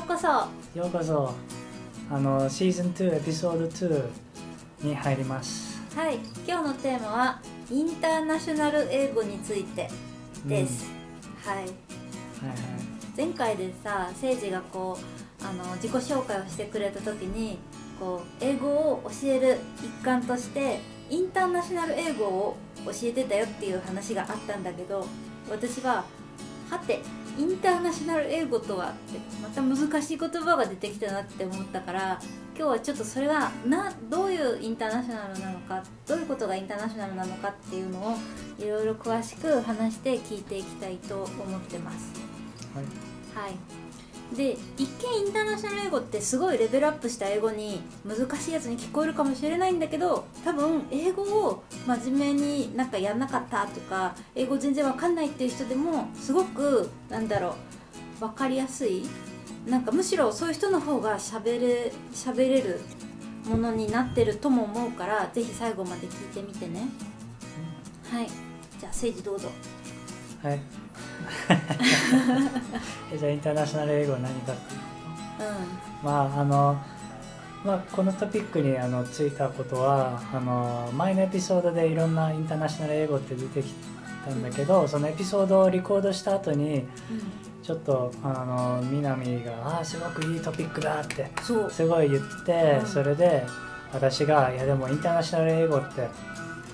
ようこそ。ようこそ。あのシーズン2エピソード2に入ります。はい。今日のテーマはインターナショナル英語についてです、はい。はいはい。前回でさ誠治がこうあの自己紹介をしてくれた時にこう英語を教える一環としてインターナショナル英語を教えてたよっていう話があったんだけど私ははてインターナショナル英語とはってまた難しい言葉が出てきたなって思ったから今日はちょっとそれはなどういうインターナショナルなのかどういうことがインターナショナルなのかっていうのをいろいろ詳しく話して聞いていきたいと思ってます。はいはいで一見インターナショナル英語ってすごいレベルアップした英語に難しいやつに聞こえるかもしれないんだけど多分英語を真面目になんかやんなかったとか英語全然わかんないっていう人でもすごくなんだろう分かりやすいなんかむしろそういう人の方が喋れ喋れるものになってるとも思うからぜひ最後まで聞いてみてね。はい。じゃあ誠治どうぞはい。えじゃあインターナショナル英語は何か？っていううまああのまあ、このトピックにあのついたことはあの前のエピソードでいろんなインターナショナル英語って出てきたんだけどそのエピソードをリコードした後にん、ちょっとあの南が「ああすごくいいトピックだ」ってすごい言ってて、うん。それで私が「いやでもインターナショナル英語って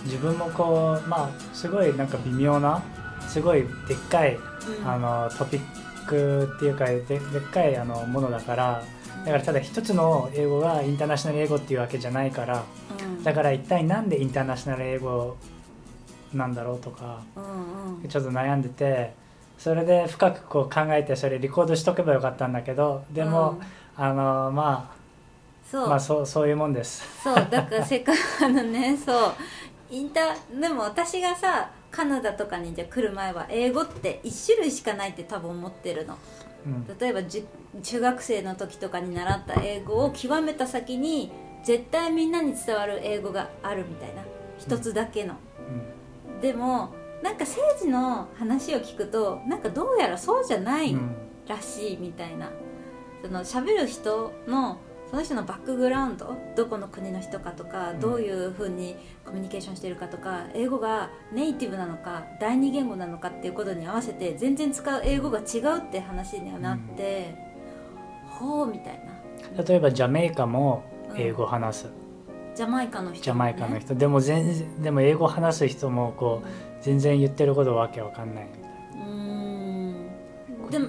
自分もこうまあすごいなんか微妙なすごいでっかい、うん。あのトピックっていうかででっかいあのものだからだからただ一つの英語がインターナショナル英語っていうわけじゃないからうん。だから一体なんでインターナショナル英語なんだろうとかちょっと悩んでてそれで深くこう考えてそれリコードしとけばよかったんだけどでも、あのまそう、あまあそうそういうもんです。そう。だからせっかくあのねそうインターでも私がさカナダとかにじゃ来る前は英語って1種類しかないって多分思ってるの。うん。例えば中学生の時とかに習った英語を極めた先に絶対みんなに伝わる英語があるみたいな。一つだけの、でもなんか政治の話を聞くとなんかどうやらそうじゃない、うんらしいみたいな。その喋る人のその人のバックグラウンドどこの国の人かとか、うん。どういうふうにコミュニケーションしてるかとか英語がネイティブなのか第二言語なのかっていうことに合わせて全然使う英語が違うって話にはなって、ほうみたいな。例えばジャメイカも英語を話す、ジャマイカの人、ね、ジャマイカの人。でも全然でも英語を話す人もこう全然言ってることわけわかんないみたいうーん。でも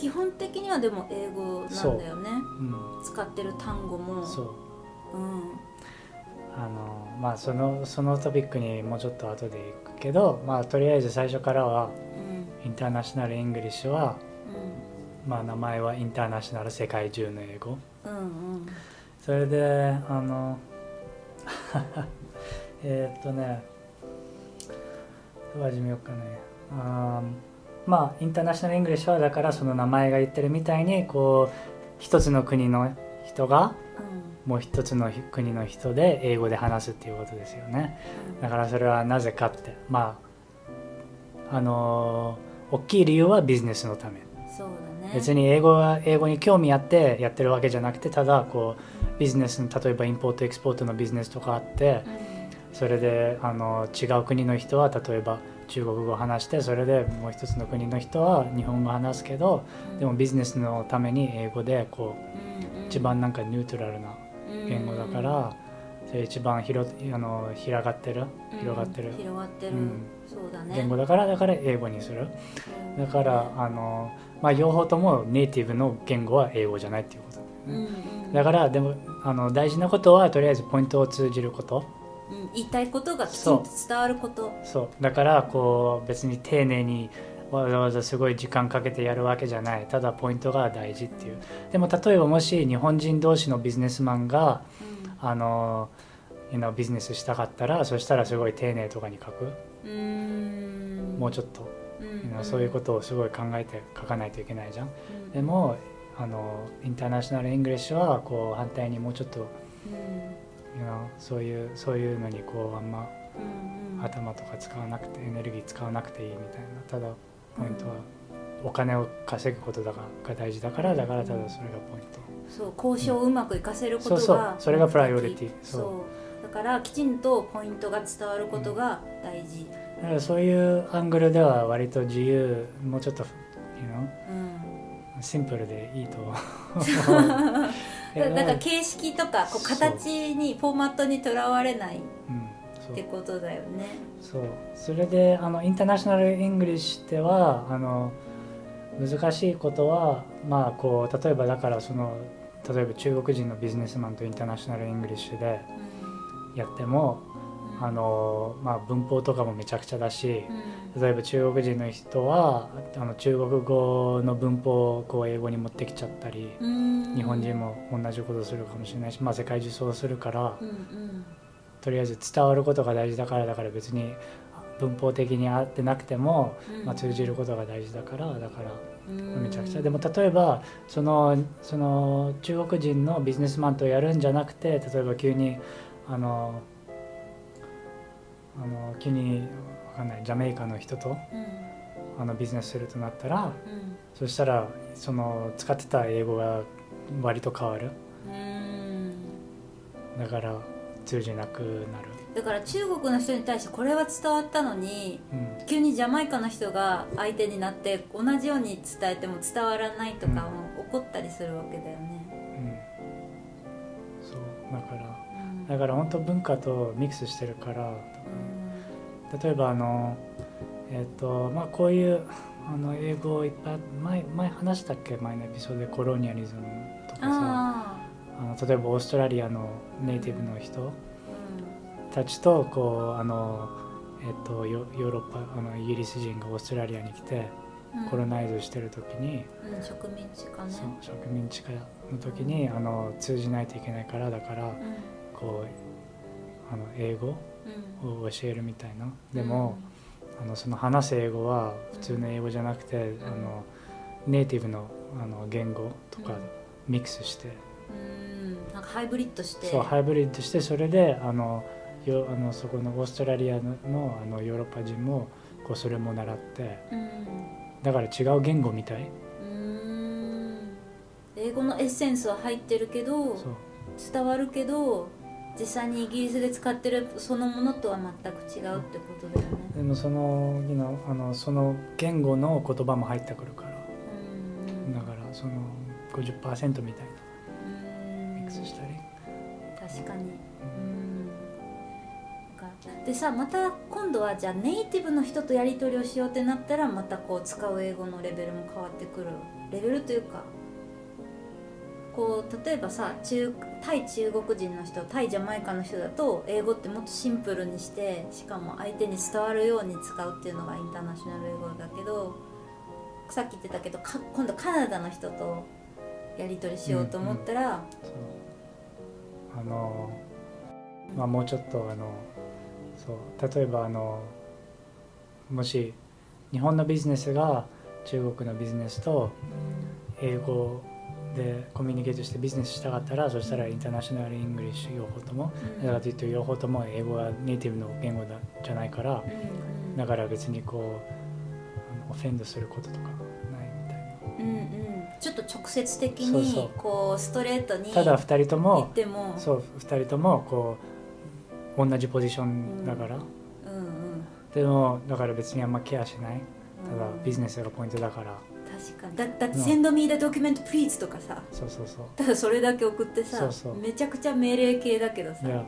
基本的にはでも英語なんだよね。う。ん。使ってる単語も。そう。うん。あのまあそのそのトピックにもうちょっと後で行くけどまあとりあえず最初からはうん。 International English は、うん。まあ、名前はインターナショナル世界中の英語。うんうん。それであの えーっとねどう始めようかね。あーまあ International English はだからその名前が言ってるみたいにこう一つの国の人がもう一つの国の人で英語で話すっていうことですよね。だからそれはなぜかってまああのー大きい理由はビジネスのため。そうだね。別に英語は英語に興味あってやってるわけじゃなくてただこうビジネスの例えばインポートエクスポートのビジネスとかあってそれであの違う国の人は例えば中国語を話してそれでもう一つの国の人は日本語を話すけどでもビジネスのために英語でこう一番なんかニュートラルな言語だからそれ一番広あの広がってる？広がってる？広がってる、うん。そうだね。言語だからだから英語にする。だからあの、まあ、両方ともネイティブの言語は英語じゃないっていうことうんうん。だからでもあの大事なことはとりあえずポイントを通じることうん言いたいことがきちんと伝わること。そう。だからこう別に丁寧にわざわざすごい時間かけてやるわけじゃない。ただポイントが大事っていう。でも例えばもし日本人同士のビジネスマンがあの you know ビジネスしたかったらそしたらすごい丁寧とかに書く。うんうん。もうちょっと、うん。you know そういうことをすごい考えて書かないといけないじゃん。うん。でもあの International English はこう反対にもうちょっと、そういうそういうのにこうあんまうんうん。頭とか使わなくてエネルギー使わなくていいみたいな。ただポイントはお金を稼ぐことだがが大事だからだからただそれがポイント。そう交渉をうまくいかせることが、そうそうそれがプライオリティそう。そう。だからきちんとポイントが伝わることが大事、だからそういうアングルでは割と自由もうちょっと you know うん。シンプルでいいと 思うだだから形式とかこう形にフォーマットにとらわれないってことだよね。そう。それであの International English ではあの難しいことはまあこう例えばだからその例えば中国人のビジネスマンと International English でやってもうんあの、まあ、文法とかもめちゃくちゃだしうん。例えば中国人の人はあの中国語の文法をこう英語に持ってきちゃったりうん。日本人も同じことするかもしれないし、まあ、世界中そうするからうんうん。とりあえず伝わることが大事だからだから別に文法的に合ってなくても、うん。まあ、通じることが大事だからだからうん。めちゃくちゃ。でも例えばそのその中国人のビジネスマンとやるんじゃなくて例えば急にあのあの急にわかんないジャメイカの人とうん。あのビジネスするとなったらうん。そしたらその使ってた英語が割と変わる。うん。だから通じなくなる、だから中国の人に対してこれは伝わったのにうん、急にジャマイカの人が相手になって同じように伝えても伝わらないとかも起こったりするわけだよね、うん、そう。だからうん。だから本当文化とミックスしてるからうん例えばあのえっ、とまあこういうあの英語をいっぱい前前話したっけ？前のエピソードでコロニアリズムとかさ。ああの例えばオーストラリアのネイティブの人あたちとこうあの、えっとヨヨーロッパあのイギリス人がオーストラリアに来てうん。コロナイズしてる時に、うん植民地かね。植民地化の時にあの通じないといけないからだからうん。こうあの英語うんを教えるみたいな。でも、あのその話す英語は普通の英語じゃなくて、あのネイティブのあの言語とかうん。ミックスして、うん。なんかハイブリッドして。そうハイブリッドしてそれであのよあのそこのオーストラリアののあのヨーロッパ人もこうそれも習って。うん。だから違う言語みたい。うん。英語のエッセンスは入ってるけど伝わるけど実際にイギリスで使ってるそのものとは全く違うってことだよね。でもその know あのその言語の言葉も入ってくるから。うん。だからその50%みたいなうん。ミックスしたり、確かに。うん。でさまた今度はじゃあネイティブの人とやり取りをしようってなったらまたこう使う英語のレベルも変わってくる。レベルというかこう例えばさ中対中国人の人対ジャマイカの人だと英語ってもっとシンプルにしてしかも相手に伝わるように使うっていうのがインターナショナル英語だけどさっき言ってたけど今度カナダの人とやり取りしようと思ったら、そう。あのまあもうちょっとあのそう例えばあのもし日本のビジネスが中国のビジネスと英語でコミュニケートしてビジネスしたかったらそしたら International English 両方ともうん。だからといって両方とも英語はネイティブの言語だじゃないからうんうん。だから別にこう offend することとかないみたいな。うんうん。ちょっと直接的にこうストレートにただ2人と言もっても。そう2人ともこう同じポジションだから、うんうん。でもだから別にあんまケアしない。ただうん。ビジネスがポイントだから確かに。だだって「Send me the document please」とかさ。そうそうそう。ただそれだけ送ってさそうそう。めちゃくちゃ命令系だけどさ。いや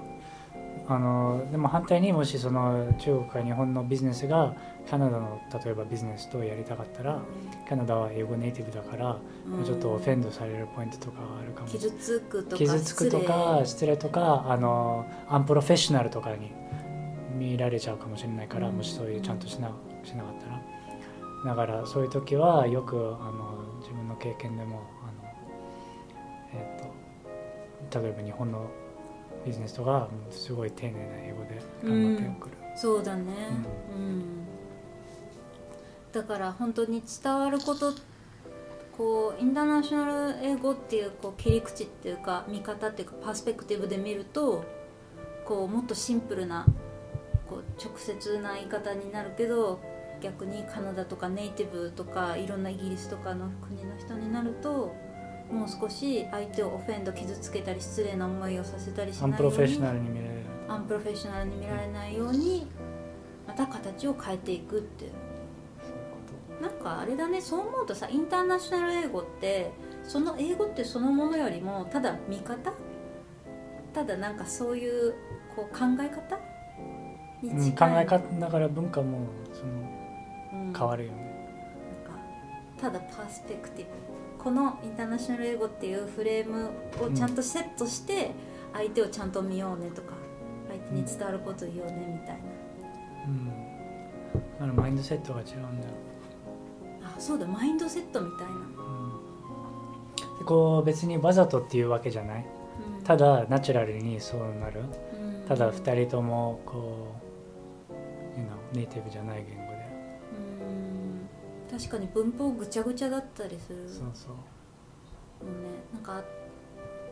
あのでも反対にもしその中国か日本のビジネスがカナダの例えばビジネスとやりたかったらカナダは英語ネイティブだから、うん。ちょっとオフェンドされるポイントとかあるかも。しれない傷つくとか傷つくとか失礼とかあのアンプロフェッショナルとかに見られちゃうかもしれないから、うん。もしそういうちゃんとしなしなかったらだからそういう時はよくあの自分の経験でもあの、えっと例えば日本のビジネスとかすごい丁寧な英語で頑張って送る、そうだね。うん、だから本当に伝わることこうインターナショナル英語っていうこう切り口っていうか見方っていうかパースペクティブで見るとこうもっとシンプルなこう直接な言い方になるけど逆にカナダとかネイティブとかいろんなイギリスとかの国の人になるともう少し相手をオフェンド傷つけたり失礼な思いをさせたりしアないようにンプロフェッショナルに見れる。アンプロフェッショナルに見られないようにまた形を変えていくってなんかあれだねそう思うとさインターナショナル英語ってその英語ってそのものよりもただ見方？ただなんかそういうこう考え方？にうん、近い、考え方だから文化もそのうん変わるよね、なんかただパースペクティブ。このインターナショナル英語っていうフレームをちゃんとセットして相手をちゃんと見ようねとか相手に伝わること言おうねみたいな。うん、だからマインドセットが違うんだ。よ、あそうだ。マインドセットみたいな、うん、でこう別にわざとっていうわけじゃない。うん。ただナチュラルにそうなる。うん。ただ2人ともこう、ネイティブじゃない言確かに文法ぐちゃぐちゃだったりする。そうそう。ねなんか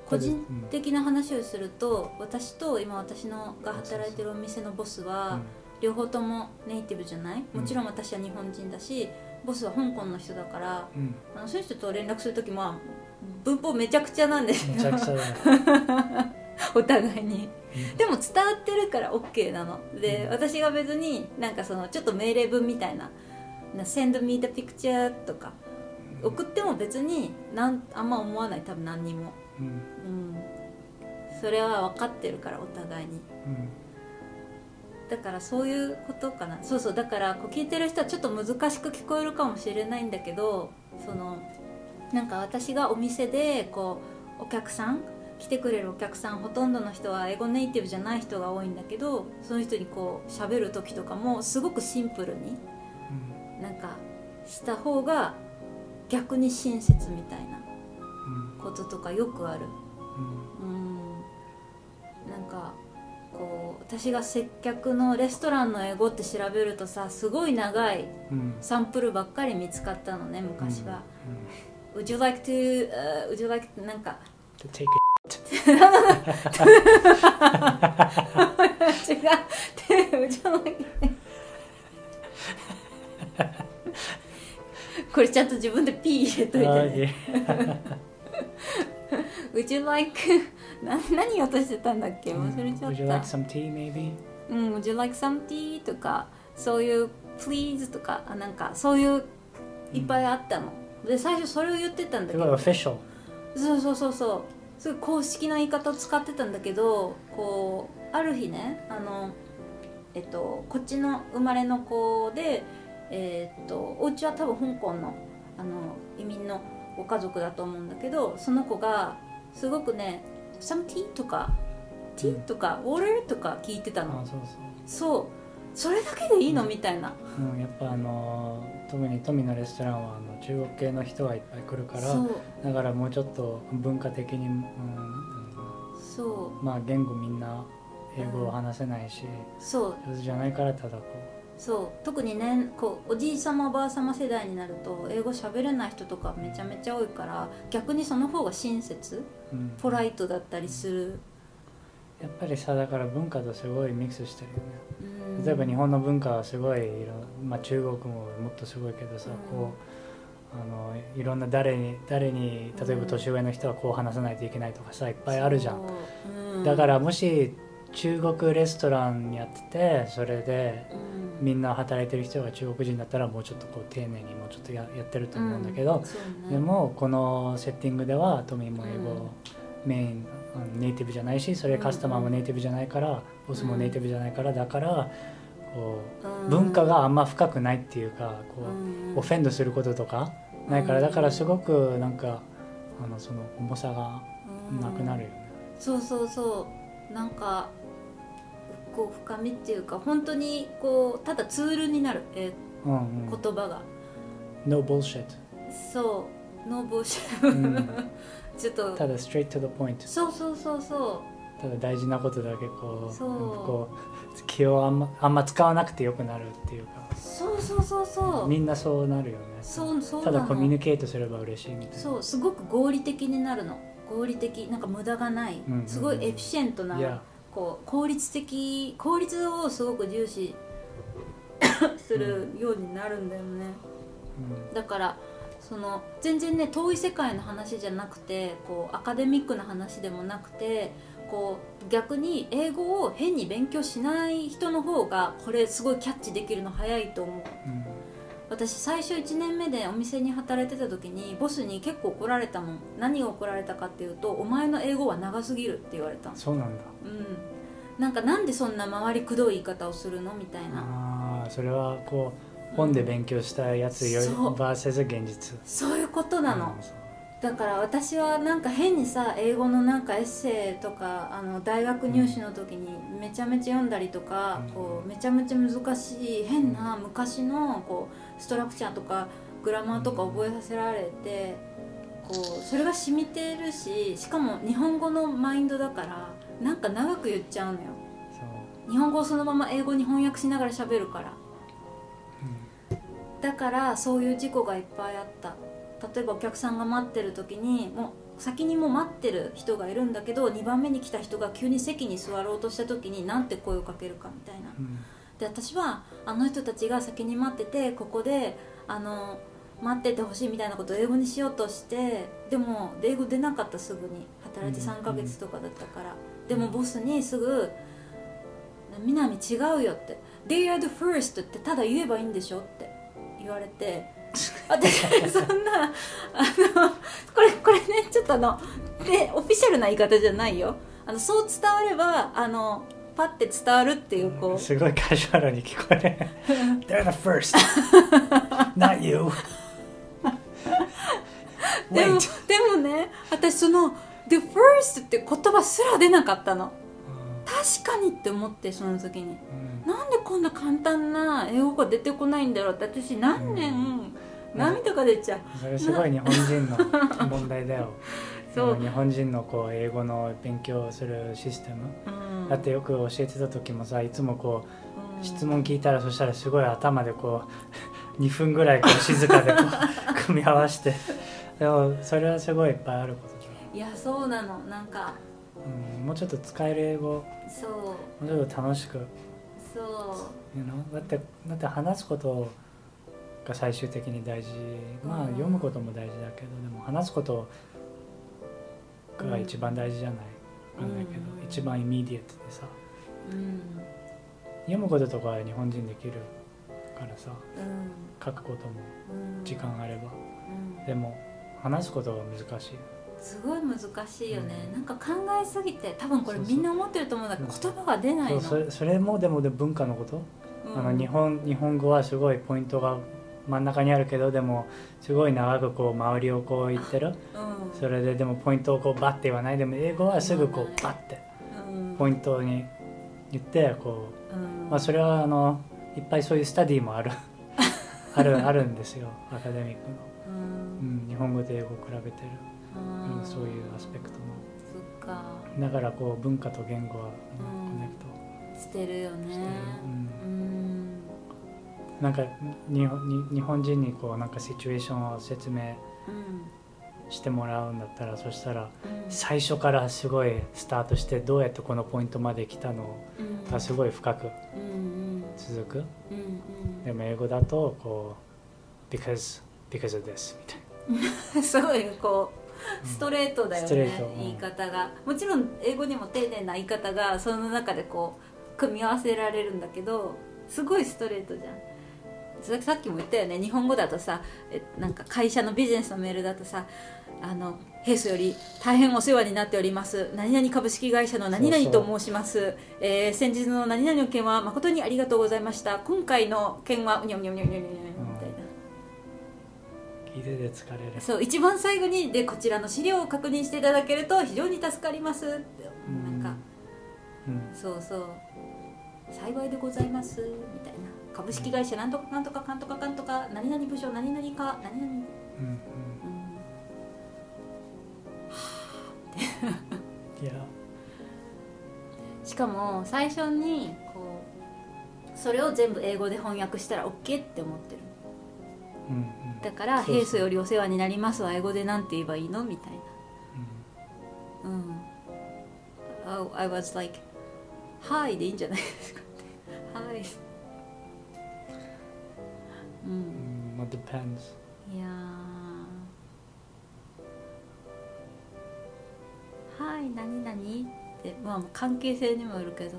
個人的な話をすると私と今私のが働いてるお店のボスは両方ともネイティブじゃない？もちろん私は日本人だしボスは香港の人だからうん、うんあのそういう人と連絡する時も文法めちゃくちゃなんですめちゃくちゃだよ、お互いに。うん。でも伝わってるから OK なの。で、うん。私が別になんかそのちょっと命令文みたいなな Send me the picture とか送っても別になんあんま思わない。多分何にも。うん。うん。それは分かってるからお互いに。うん。だからそういうことかな。そうそう。だからこう聞いてる人はちょっと難しく聞こえるかもしれないんだけどそのなんか私がお店でこうお客さん来てくれるお客さんほとんどの人は英語ネイティブじゃない人が多いんだけどその人にこう喋る時とかもすごくシンプルになんかした方が逆に親切みたいなうん。こととかよくある。うん。うん。なんかこう私が接客のレストランの英語って調べるとさすごい長いうん。サンプルばっかり見つかったのね昔は。う「Would you like to、uh, would you like to なんか。ん to take 違う。で Would you これちゃんと自分で P 入れといて、ね、Would you like な何言おうとしてたんだっけ？忘れちゃっ Would you た like some tea maybe? うん、Would you like some tea? とかそういう Please とかあなんかそういういっぱいあったの、で最初それを言ってたんだけど。Official そうそうそうそう。すごい公式な言い方を使ってたんだけどこうある日ねあのえっとこっちの生まれの子でえっとお家は多分香港のあの移民のご家族だと思うんだけどその子がすごくね「some tea?」とか「tea?」とか「water?」とか聞いてたの。うそう。そう。それだけでいいの？みたいな。うん、やっぱあの特に富のレストランはあの中国系の人がいっぱい来るからだからもうちょっと文化的に、うん、そまあ言語みんな英語を話せないし、う。そう上手じゃないからただこそう特にねこうおじい様おばあ様世代になると英語喋れない人とかめちゃめちゃ多いから逆にその方が親切う、うん、ポライトだったりする、やっぱりさだから文化とすごいミックスしてるよね。うん、例えば日本の文化はすごいいろ、まあ、中国ももっとすごいけどさ、うん。こうあのいろんな誰に誰に例えば年上の人はこう話さないといけないとかさいっぱいあるじゃん。だからもし中国レストランやっててそれでうん。みんな働いてる人が中国人だったらもうちょっとこう丁寧にもうちょっとややってると思うんだけど、うんね。でもこのセッティングではトミーも英語、うん。メインネイティブじゃないしそれカスタマーもネイティブじゃないから、ボスもネイティブじゃないからだからこううん。文化があんま深くないっていうかこう、うん。オフェンドすることとかないからうん。だからすごくなんかあのその重さがなくなるよね。そうそうそう。なんかこう深みっていうか本当にこうただツールになる、えうんうん。ー言葉が。No bullshit そう。ノーボーシうん。ちょっと。ただ straight to the point そうそうそうそただ大事なことだけこうそう。こう気をあんまあんま使わなくてよくなるっていうか。うそうそうそうそう。みんなそうなるよね。そうそうただコミュニケートすれば嬉しいみたいな。そうすごく合理的になるの。合理的なんか無駄がない、うんうんうん。すごいエフィシェントな、こう効率的効率をすごく重視 するようになるんだよね、だからその全然ね遠い世界の話じゃなくてこうアカデミックな話でもなくてこう逆に英語を変に勉強しない人の方がこれすごいキャッチできるの早いと思う。うん私最初1年目でお店に働いてた時にボスに結構怒られたもん。何が怒られたかっていうと「お前の英語は長すぎる」って言われたの。そうなんだ。うん。なんかなんでそんな回りくどい言い方をするのみたいな。ああそれはこう本で勉強したやつよりそう。バーセス現実。そういうことなの、うんだから私はなんか変にさ英語のなんかエッセイとかあの大学入試の時にめちゃめちゃ読んだりとか、うん。こうめちゃめちゃ難しい変な昔のこうストラクチャーとかグラマーとか覚えさせられてこうそれが染みてるししかも日本語のマインドだからなんか長く言っちゃうのよ。日本語をそのまま英語に翻訳しながら喋るから。だからそういう事故がいっぱいあった例えばお客さんが待ってる時にもう先にもう待ってる人がいるんだけど2番目に来た人が急に席に座ろうとした時になんて声をかけるかみたいな。うん。で私はあの人たちが先に待っててここであの待っててほしいみたいなことを英語にしようとしてでも英語出なかったすぐに働いてうん3ヶ月とかだったから、でもボスにすぐ「みなみ違うよ」って「They are the first」ってただ言えばいいんでしょって言われて私そんなあのこれこれねちょっとあのでオフィシャルな言い方じゃないよ。あのそう伝わればあのパッて伝わるっていうこう。すごいカジュアルに聞こえる。They're the first. Not you. でもでもね私その「the first」って言葉すら出なかったの。確かにって思ってその時に。うん。なんでこんな簡単な英語が出てこないんだろうって。私何年、うん涙が出ちゃう。それすごい日本人の問題だよ。そう。日本人のこう英語の勉強するシステム。うん。だってよく教えてた時もさいつもこうん。う質問聞いたらそしたらすごい頭でこう 2分ぐらいこう静かでこう 組み合わせて。でもそれはすごいいっぱいあることだ、いやそうなの。なんか。うん、もうちょっと使える英語。そう。もうちょっと楽しく。そう。You know だってだって話すことが最終的に大事。まあうん。読むことも大事だけどでも話すことが一番大事じゃない、なんだけど、うん。一番イミディエットでさ。うん。読むこととかは日本人できるからさうん。書くこともうん。時間あれば、うん。でも話すことが難しい。すごい難しいよね、うん。なんか考えすぎて多分これみんな思ってると思うんだけど言葉が出ないの。それもでもで文化のこと、うん。あの日本日本語はすごいポイントが真ん中にあるけどでもすごい長くこう周りをこう言ってる。うん。それででもポイントをこうバッて言わないでも英語はすぐこうバッてうん。ポイントに言ってこう。ん。う、まあ、それはあのいっぱいそういうスタディもある。あるあるんですよアカデミックの、ううんん、日本語と英語を比べてる、うん。うんそういうアスペクトのそっか。だからこう文化と言語は、うん。コネクトしてるよねなんかにに日本人にこうなんかシチュエーションを説明うんしてもらうんだったらそしたらうん。最初からすごいスタートしてどうやってこのポイントまで来たのうん。がすごい深くうんうん。続く。うんうん。でも英語だとこう because because of this みたいすご いこうストレートだよねうん言い方が。もちろん英語にも丁寧な言い方がその中でこう組み合わせられるんだけどすごいストレートじゃんささっきも言ったよね日本語だとさえなんか会社のビジネスのメールだとさあの平素より大変お世話になっております。何々株式会社の何々と申します。えー先日の何々の件は誠にありがとうございました。今回の件はうにょうにょうにょうにょうにょみたいなな聞いてて疲れるそう一番最後にでこちらの資料を確認していただけると非常に助かりますってなんかうんそうそう幸いでございますみたいな株式会社なんとかなんとかかんとかかんとか何々部署何々か何々うんうん。いや。しかも最初にこうそれを全部英語で翻訳したら OK って思ってる。うんうん。だから「そうそう。平素よりお世話になります」は英語でなんて言えばいいのみたいな。うん。oh, I was like「Hi」でいいんじゃないですかはい depends いやーはい何々ってまあ関係性にもよるけど。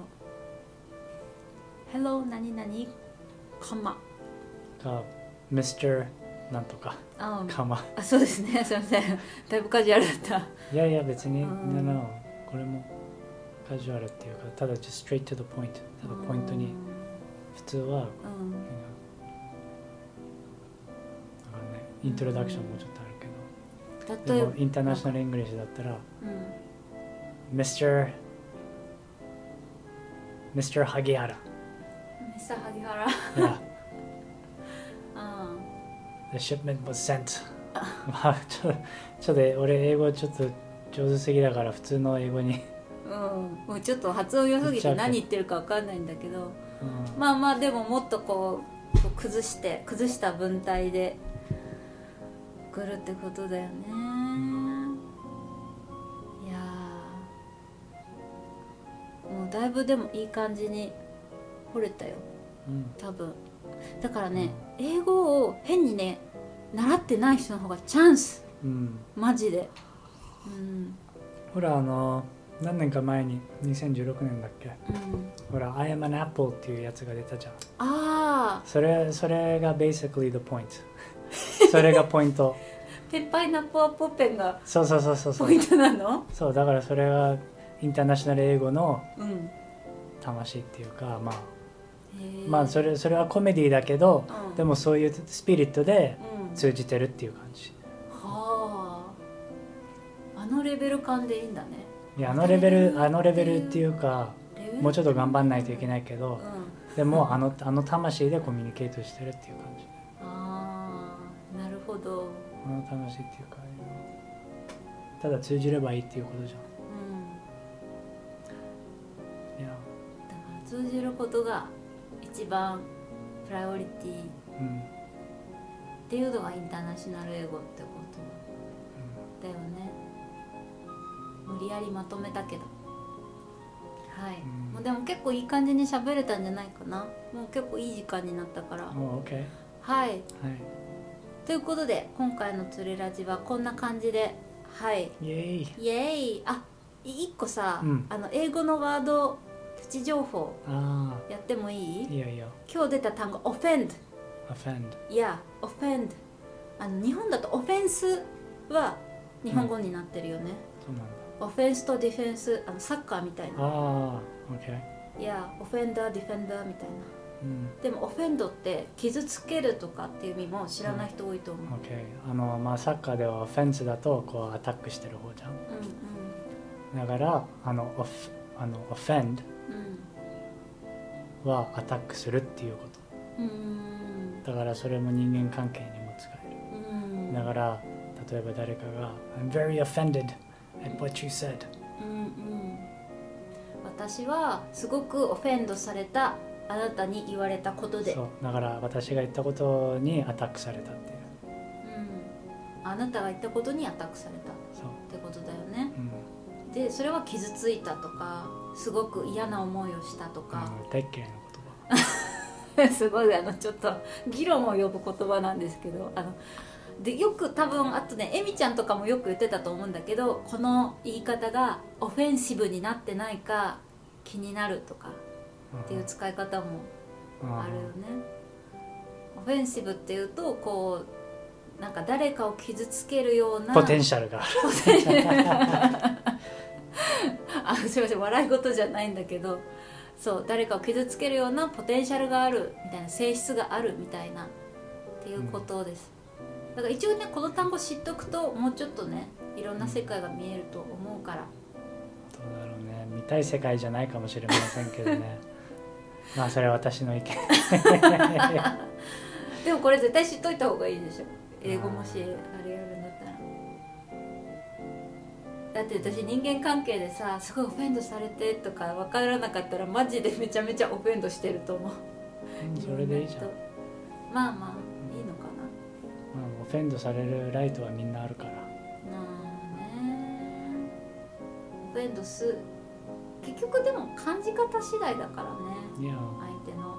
Hello 何々かまか Mr. なんとか。あかまあそうですね。すいません。だいぶカジュアルだった。いやいや別に、うん。No これもカジュアルっていうかただ just straight to the point ただポイントに。普通は、うんイントロダクションもちょっとあるけど、例えば。インターナショナル English だったらうん。Mr. Mr. 萩原ミスター萩原 Yeah あ The shipment was sent まあちょちょっと俺英語ちょっと上手すぎだから普通の英語に、うん。もうちょっと発音良すぎて何言ってるか分かんないんだけど。うん。まあまあでももっとこう崩して崩した文体で来るってことだよね。いやー。もうだいぶでもいい感じに掘れたよ。うん。多分。だからね英語を変にね習ってない人の方がチャンス。うん。マジで。うん。ほらあの何年か前に2016年だっけ？うん。ほら「I am an apple」っていうやつが出たじゃん。ああそれそれが basically the point それがポイント。ペッパイナッポーポッペンがそうそうそうそうポイントなの？そうだからそれがインターナショナル英語のうん。魂っていうかまあまあそれそれはコメディだけどうん。でもそういうスピリットでうん。通じてるっていう感じ。はあ。あのレベル感でいいんだね。いやあのレベルあのレベルっていうかもうちょっと頑張んないといけないけどうん。でもあのあの魂でコミュニケートしてるっていう感じああなるほど。あの魂っていうかただ通じればいいっていうことじゃうん。んいや。だから通じることが一番プライオリティ。うん。っていうのがインターナショナル英語ってこと。だよね。無理やりまとめたけど。はい、うん。もうでも結構いい感じに喋れたんじゃないかな。もう結構いい時間になったから。うんもう OK はい。はいということで今回の「つれラジ」はこんな感じではい。イエーイ。イエーイ。あい一個さ、うん。あの英語のワードプチ情報あやってもいい？あいいよいいよ今日出た単語 offend offend いや offend あの日本だとオフェンスは日本語になってるよね、そうなんだ。オフェンスとディフェンスあのサッカーみたいな。ああ OK いやオフェンダー。ディフェンダーみたいな。うんでもオフェンドって傷つけるとかっていう意味も知らない人多いと思う、OK あのまあサッカーではオフェンスだとこうアタックしてる方じゃん。うんだからあのオフあのオフェンうん。はアタックするっていうこと。うんうんだからそれも人間関係にも使えうん。るだから例えば誰かが「I'm very offended at what you said うんうん。私はすごくオフェンドされたあなたに言われたこと」で。そうだから私が言ったことにアタックされたっていう。うん、あなたが言ったことにアタックされた。ってことだよね。うん、でそれは傷ついたとかすごく嫌な思いをしたとか、うん大っ嫌いな言葉。すごいあのちょっと議論を呼ぶ言葉なんですけどあのでよく多分あとねエミちゃんとかもよく言ってたと思うんだけどこの言い方がオフェンシブになってないか気になるとかっていう使い方もあるよね。オフェンシブっていうとこうなんか誰かを傷つけるようなポテンシャルが。あるあすいません笑い事じゃないんだけどそう誰かを傷つけるようなポテンシャルがあるみたいな性質があるみたいなっていうことです、だから一応ねこの単語知っとくともうちょっとねいろんな世界が見えると思うから。どうだろうね。見たい世界じゃないかもしれませんけどねまあそれは私の意見。でもこれ絶対知っといた方がいいでしょ。英語もしあれやるんだったら。だって私人間関係でさすごいオフェンドされてとか分からなかったらマジでめちゃめちゃオフェンドしてると思う。うんそれでいいじゃん、まあまあいいのかな。まあ、オフェンドされるライトはみんなあるから。まあね。オフェンドす結局でも感じ方次第だからねいや。相手の。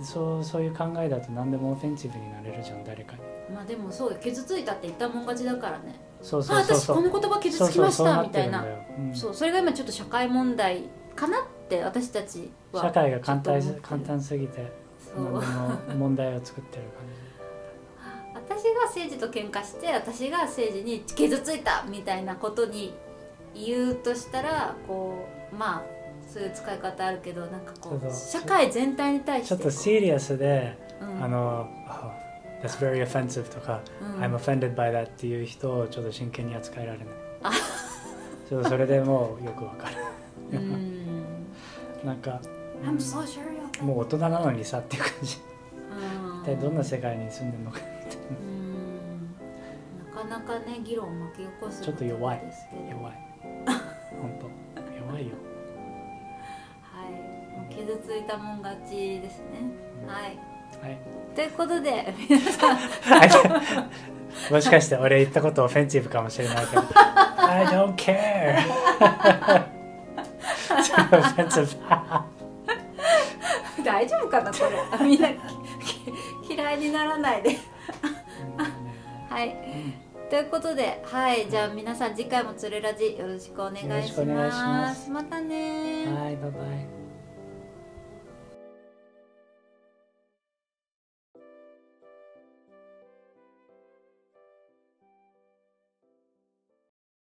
そうそういう考えだと何でもオフェンシブになれるじゃん誰かに。まあでもそうよ傷ついたって言ったもん勝ちだからね。そうあそうそうそう。私この言葉傷つきましたみたいな。そうそれが今ちょっと社会問題かなって私たちは社会が簡単簡単すぎてそう問題を作ってる私が政治と喧嘩して私が政治に傷ついたみたいなことに言うとしたらこうまあそういう使い方あるけどなんかこう社会全体に対してちょっとシリアスで、うん。あの「Oh, That's very offensive」とかうん。I'm offended by that っていう人をちょっと真剣に扱えられない。あ。ちょっとそれでもうよくわかる。うん。なんか I'm so sure もう大人なのにさっていう感じ。うん。一体どんな世界に住んでるのかうん。なかなかね議論を巻き起こすちょっと弱い。ですけど。弱い。本当弱いよ。はい。もう傷ついたもん勝ちですね。はい。はい。ということで皆さんもしかして俺言ったことオフェンシブかもしれないけど。I don't care. 大丈夫かなこれ。みんな嫌いにならないではいということではいじゃあ皆さん次回もつれラジよろしくお願いします。またねはいバイバイ